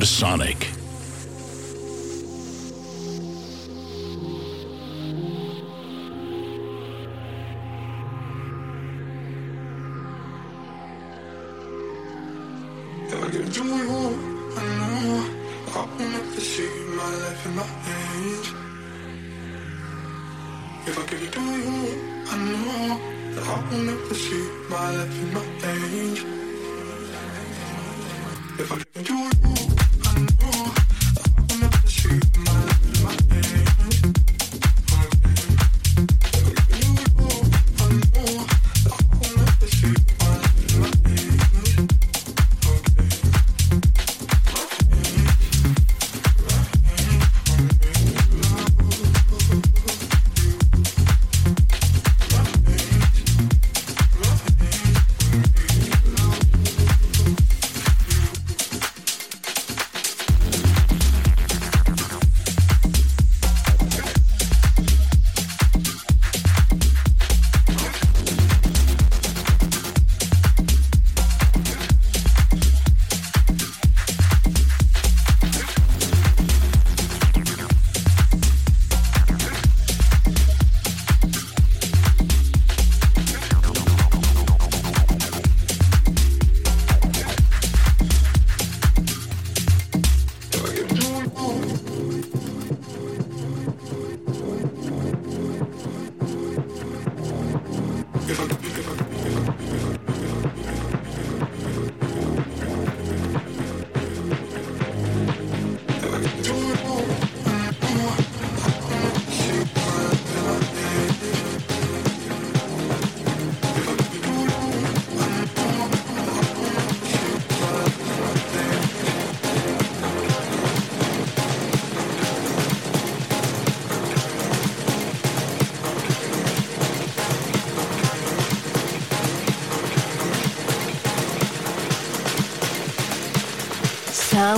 to Sonic.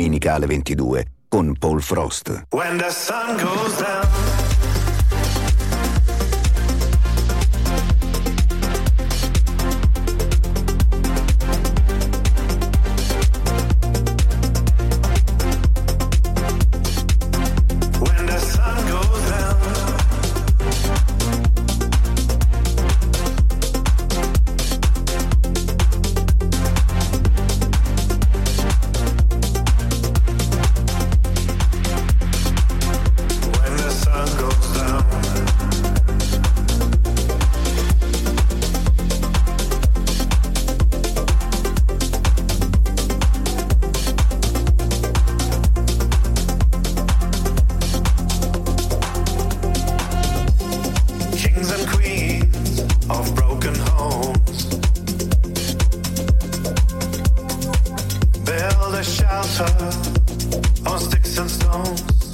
domenica alle 22 con Paul Frost. When the sun goes down. shelter on sticks and stones.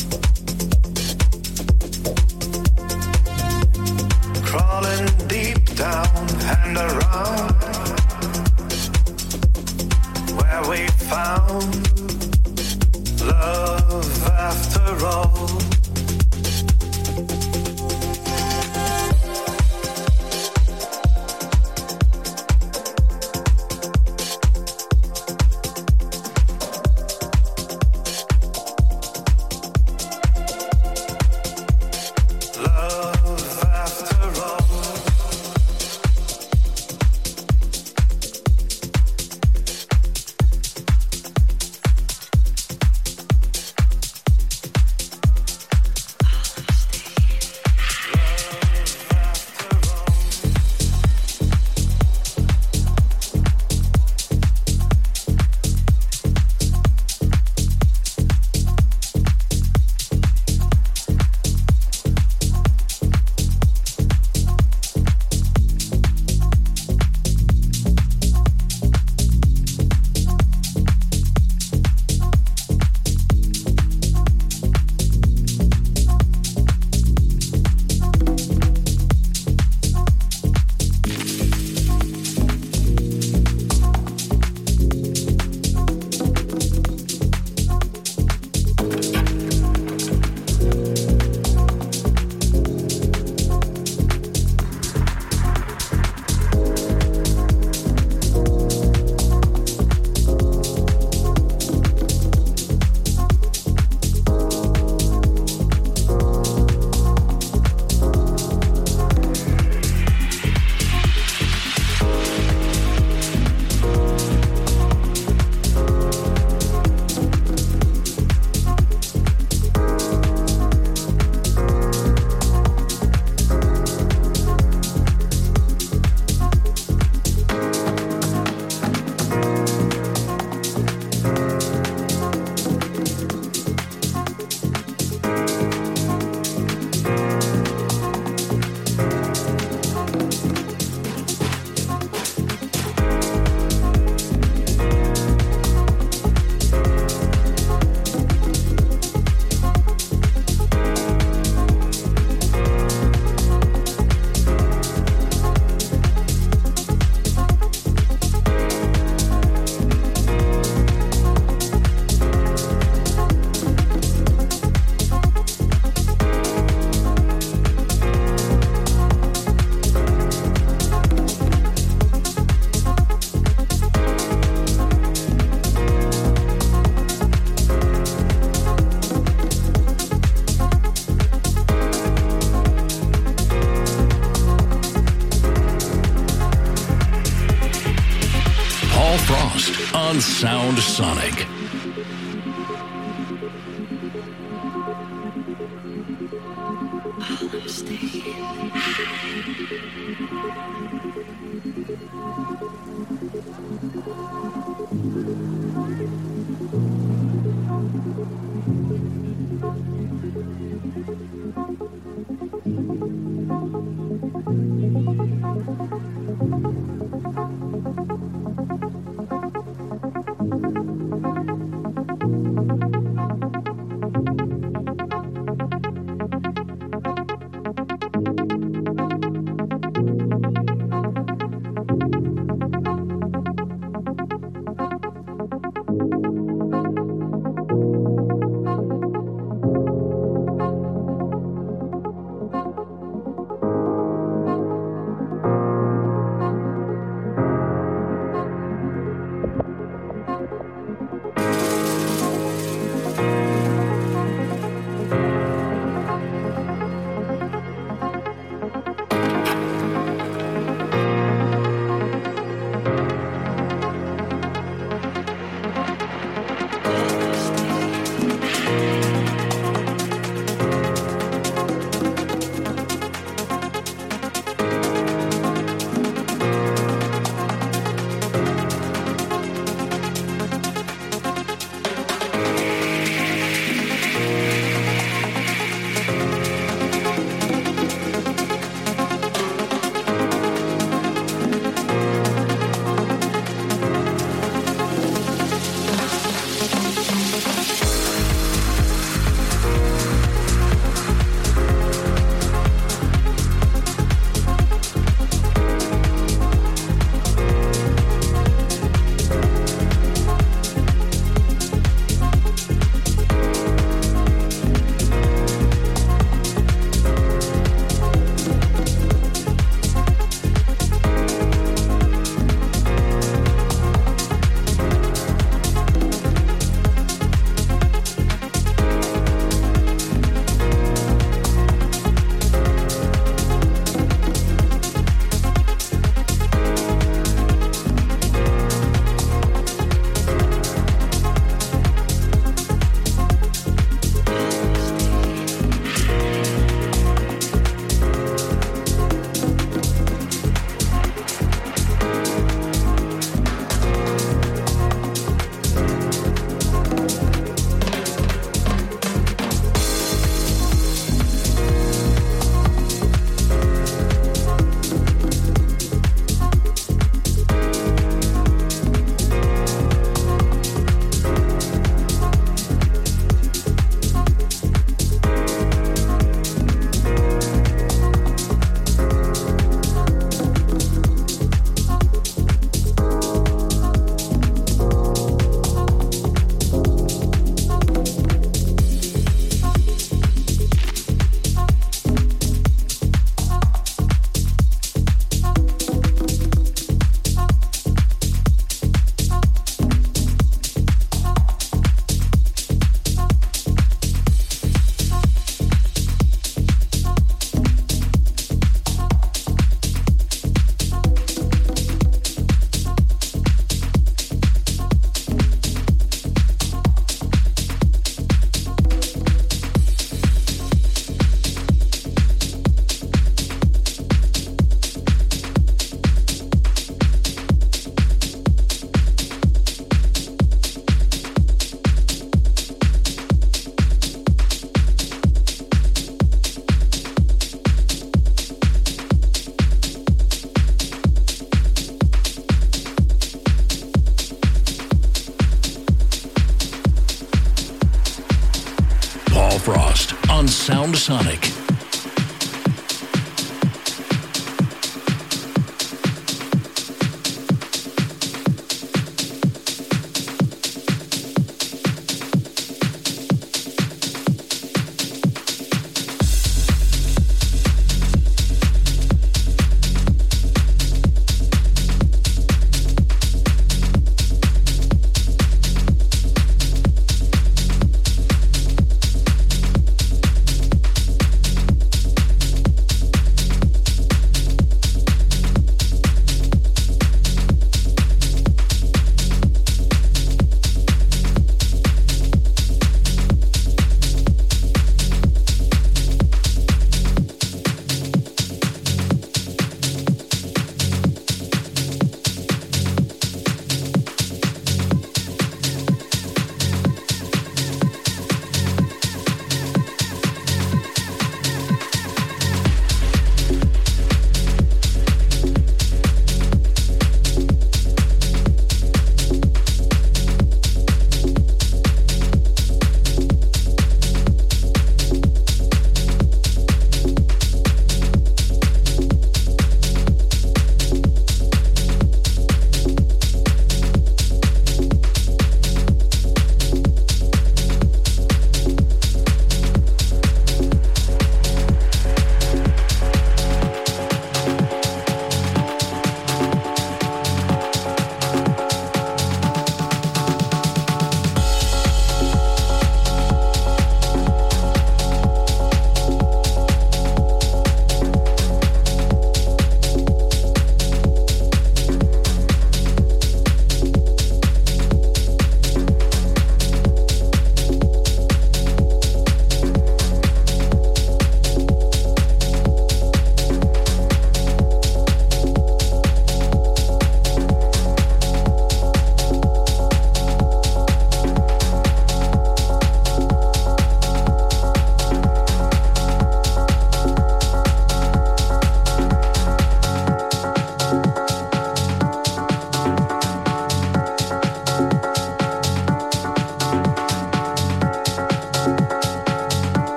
Sonic.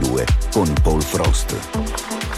2022 con Paul Frost.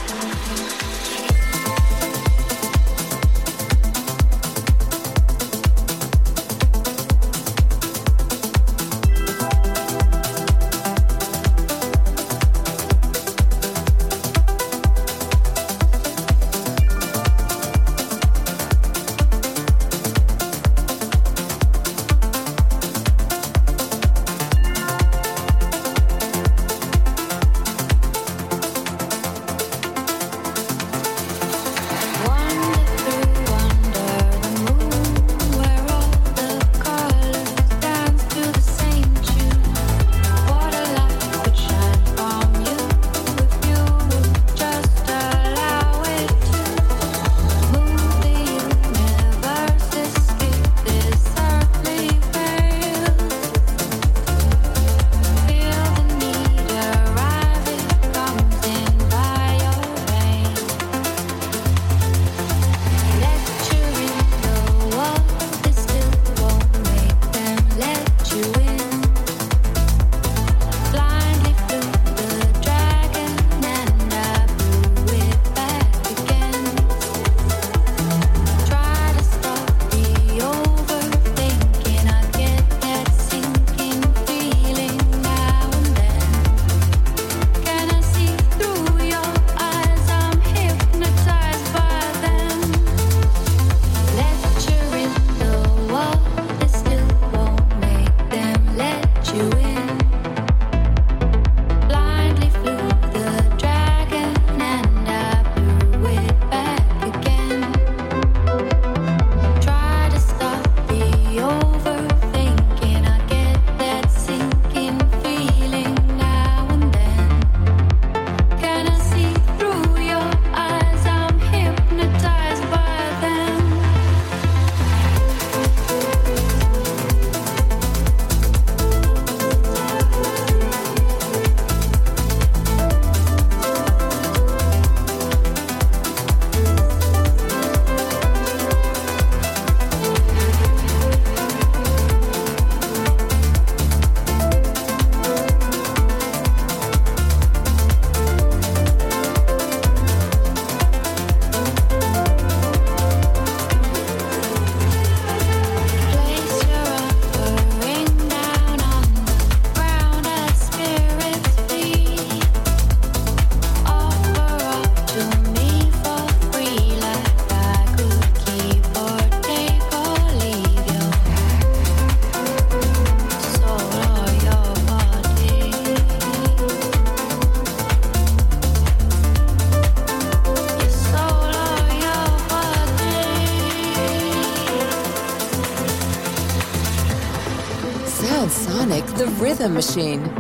Rhythm Machine.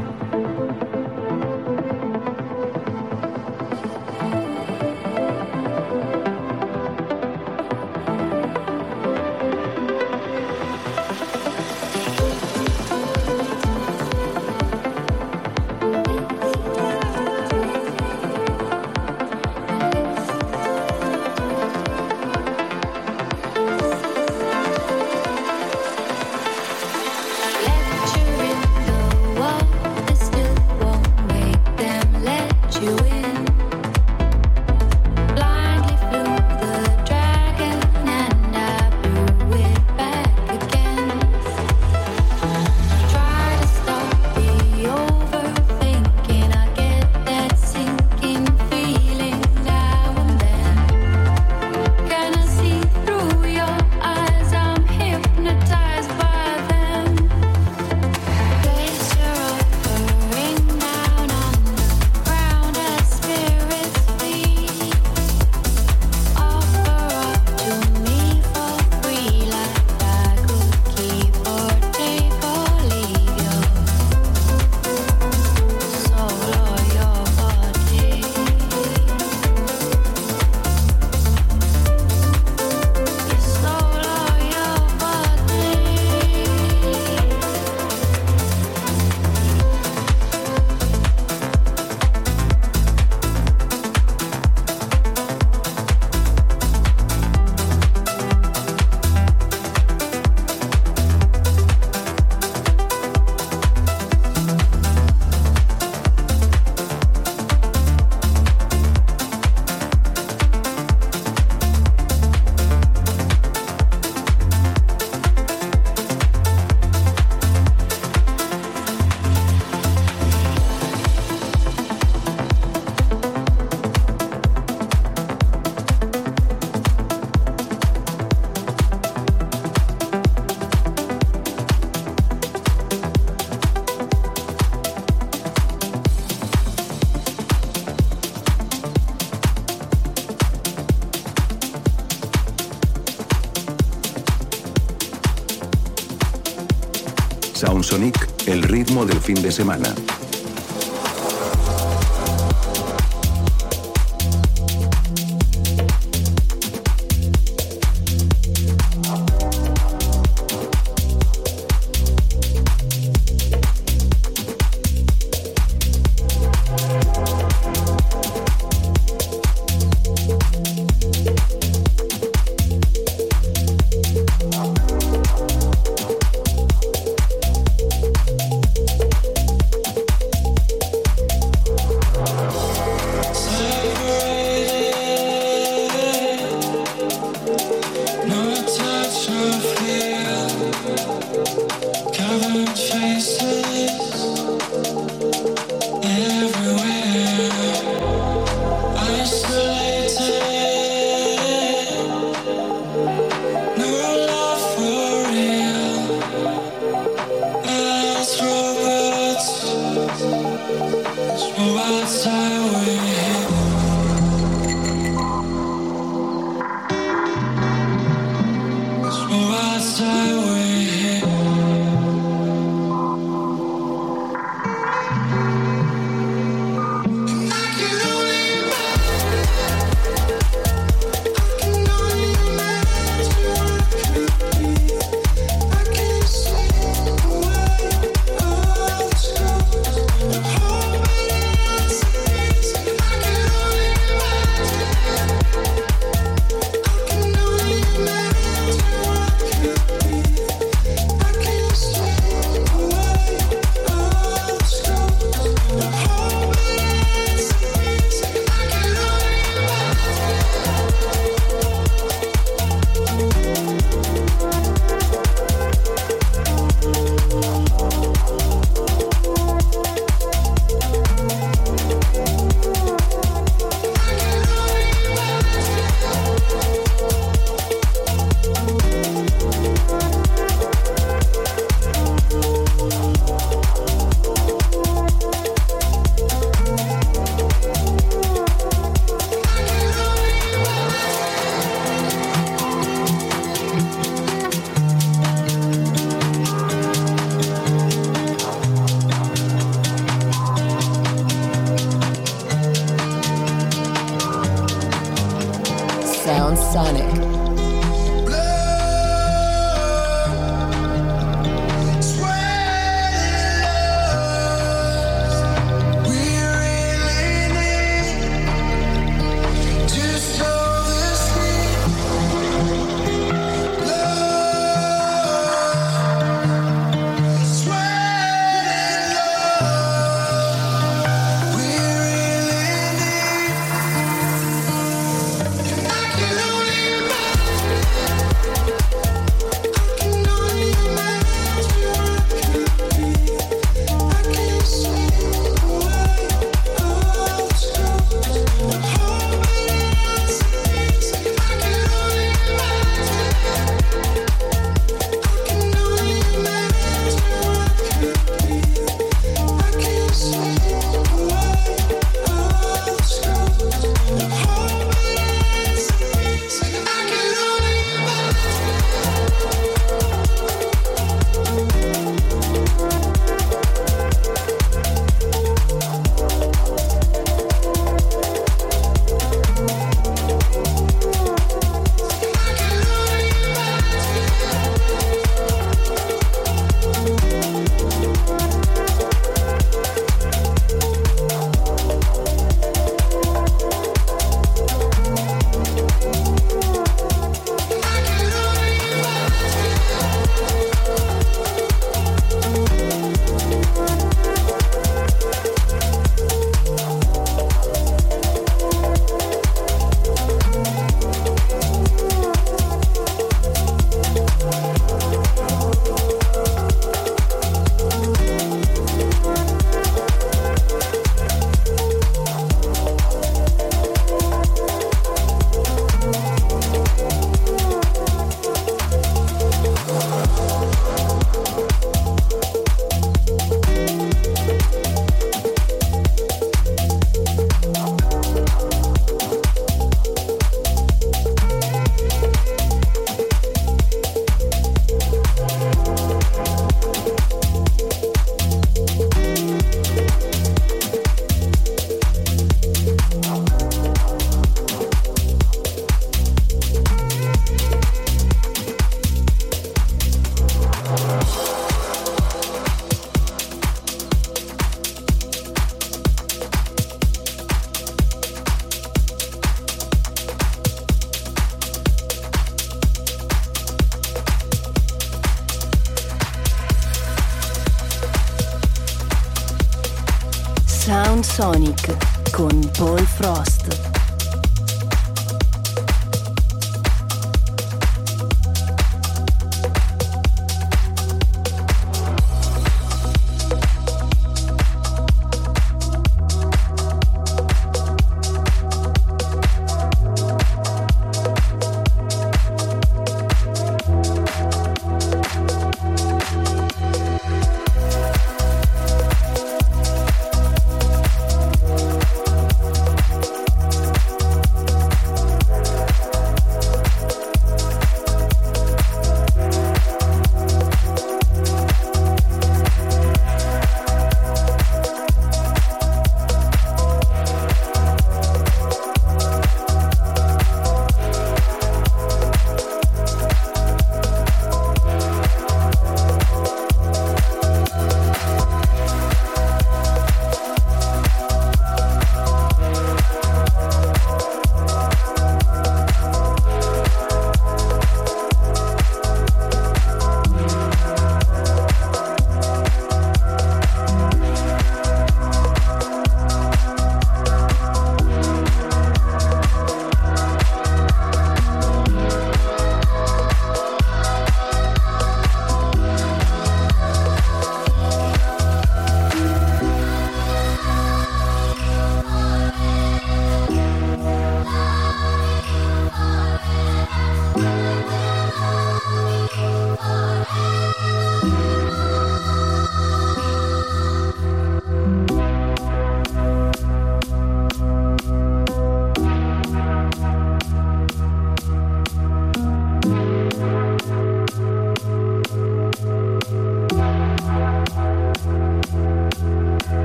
Del fin de semana.